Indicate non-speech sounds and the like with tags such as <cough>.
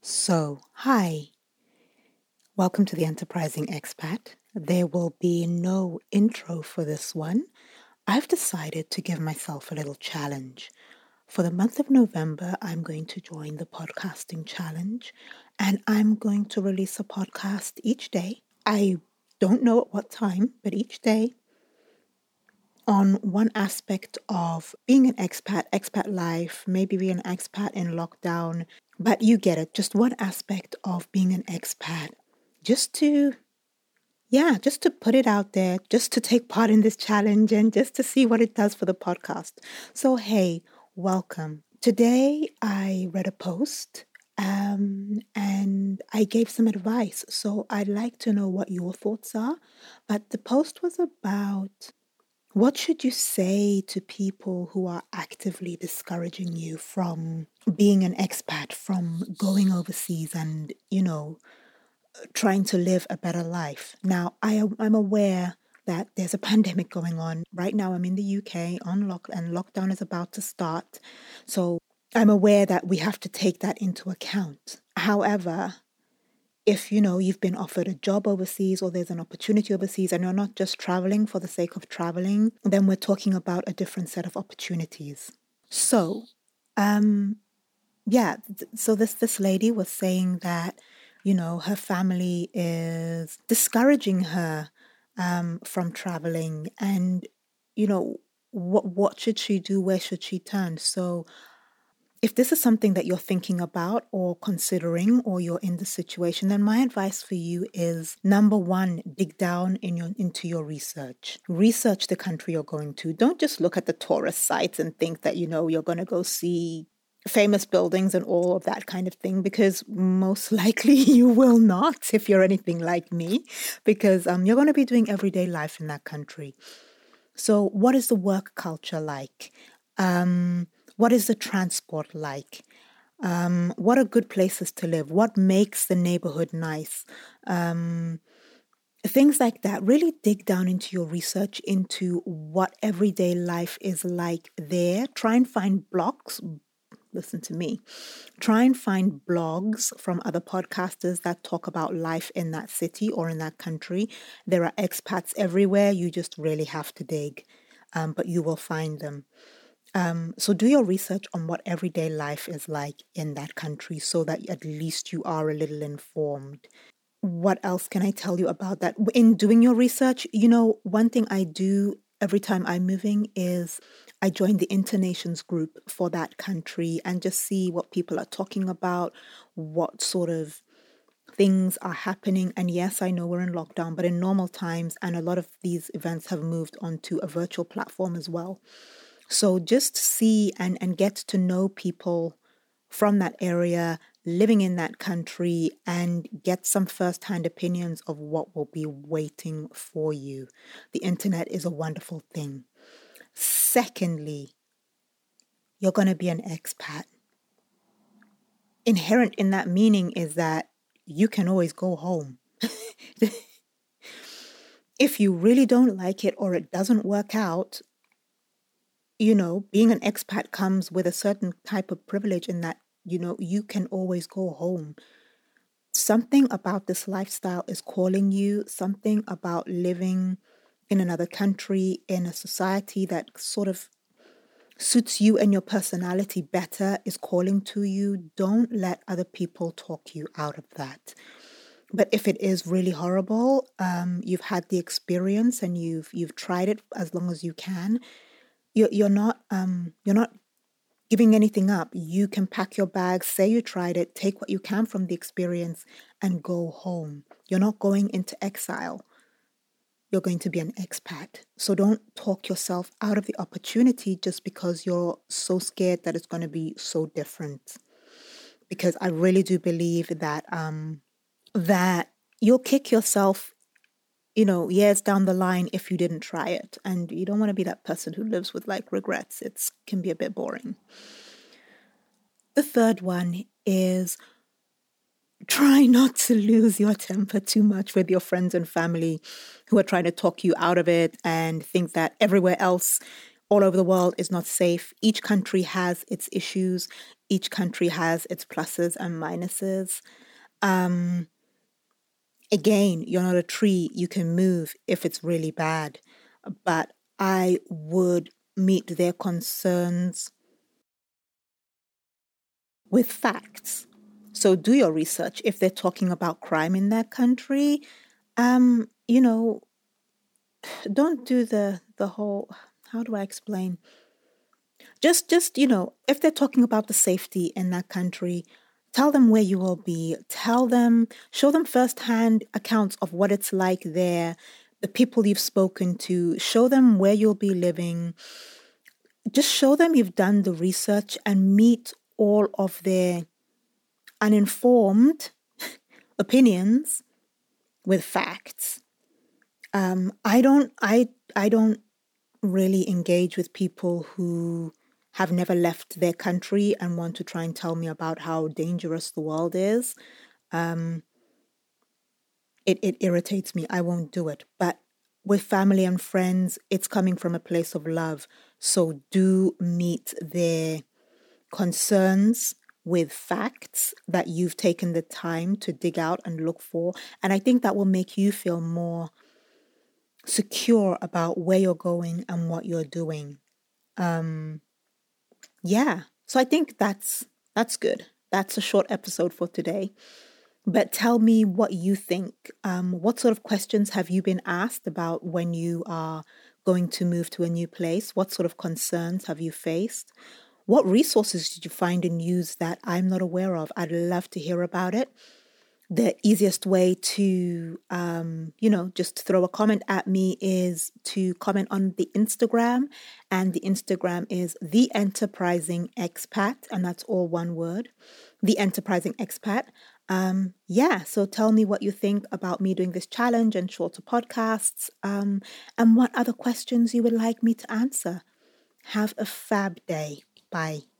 So, hi. Welcome to the Enterprising Expat. There will be no intro for this one. I've decided to give myself a little challenge. For the month of November, I'm going to join the podcasting challenge and I'm going to release a podcast each day. I don't know at what time, but each day on one aspect of being an expat, expat life, maybe being an expat in lockdown, but you get it, just one aspect of being an expat, just to, yeah, just to put it out there, just to take part in this challenge and just to see what it does for the podcast. So, hey, welcome. Today I read a post um, and I gave some advice. So I'd like to know what your thoughts are. But the post was about what should you say to people who are actively discouraging you from being an expat, from going overseas and, you know, trying to live a better life? Now, I I'm aware that there's a <laughs> pandemic going on. Right now, I'm in the UK on lock, and lockdown is about to start. So I'm aware that we have to take that into account. However, if you know you've been offered a job overseas or there's an opportunity overseas and you're not just traveling for the sake of traveling, then we're talking about a different set of opportunities. So, um, yeah, so this this lady was saying that you know her family is discouraging her um, from traveling, and you know what what should she do? Where should she turn? So if this is something that you're thinking about or considering or you're in the situation then my advice for you is number 1 dig down in your into your research. Research the country you're going to. Don't just look at the tourist sites and think that you know you're going to go see famous buildings and all of that kind of thing because most <laughs> likely you will not if you're anything like me because um, you're going to be doing everyday life in that country. So what is the work culture like? Um, what is the transport like? Um, what are good places to live? What makes the neighborhood nice? Um, things like that. Really dig down into your research into what everyday life is like there. Try and find blogs. Listen to me. Try and find blogs from other podcasters that talk about life in that city or in that country. There are expats everywhere. You just really have to dig, um, but you will find them. Um, so do your research on what everyday life is like in that country so that at least you are a little informed. What else can I tell you about that? In doing your research, you know, one thing I do every time I'm moving is I join the Internations group for that country and just see what people are talking about, what sort of things are happening. And yes, I know we're in lockdown, but in normal times, and a lot of these events have moved onto a virtual platform as well. So just see and, and get to know people from that area, living in that country, and get some first hand opinions of what will be waiting for you. The internet is a wonderful thing. Secondly, you're going to be an expat. Inherent in that meaning is that you can always go home. <laughs> if you really don't like it or it doesn't work out, you know, being an expat comes with a certain type of privilege in that, you know, you can always go home. Something about this lifestyle is calling you, something about living in another country, in a society that sort of suits you and your personality better is calling to you. Don't let other people talk you out of that. But if it is really horrible, um, you've had the experience and you've you've tried it as long as you can you're, you're not um, you're not giving anything up. You can pack your bags, say you tried it, take what you can from the experience, and go home. You're not going into exile. You're going to be an expat. So don't talk yourself out of the opportunity just because you're so scared that it's going to be so different. Because I really do believe that um, that you'll kick yourself you know, years down the line if you didn't try it. And you don't want to be that person who lives with like regrets. It can be a bit boring. The third one is try not to lose your temper too much with your friends and family who are trying to talk you out of it and think that everywhere else all over the world is not safe. Each country has its issues, each country has its pluses and minuses. Um, again, you're not a tree, you can move if it's really bad. But I would meet their concerns with facts. So do your research. If they're talking about crime in their country, um, you know, <sighs> don't do the the whole how do I explain? Just just, you know, if they're talking about the safety in that country, tell them where you will be. Tell them, show them firsthand accounts of what it's like there, the people you've spoken to, show them where you'll be living. Just show them you've done the research and meet all of their uninformed <laughs> opinions with facts. Um, I don't I I don't really engage with people who have never left their country and want to try and tell me about how dangerous the world is. Um, it, it irritates me. I won't do it. But with family and friends, it's coming from a place of love. So do meet their concerns with facts that you've taken the time to dig out and look for. And I think that will make you feel more secure about where you're going and what you're doing. Um, yeah, so I think that's that's good. That's a short episode for today. But tell me what you think. Um, what sort of questions have you been asked about when you are going to move to a new place? What sort of concerns have you faced? What resources did you find and use that I'm not aware of? I'd love to hear about it the easiest way to, um, you know, just throw a comment at me is to comment on the Instagram. And the Instagram is The Enterprising Expat, and that's all one word. The Enterprising Expat. Um, yeah, so tell me what you think about me doing this challenge and shorter podcasts, um, and what other questions you would like me to answer. Have a fab day. Bye.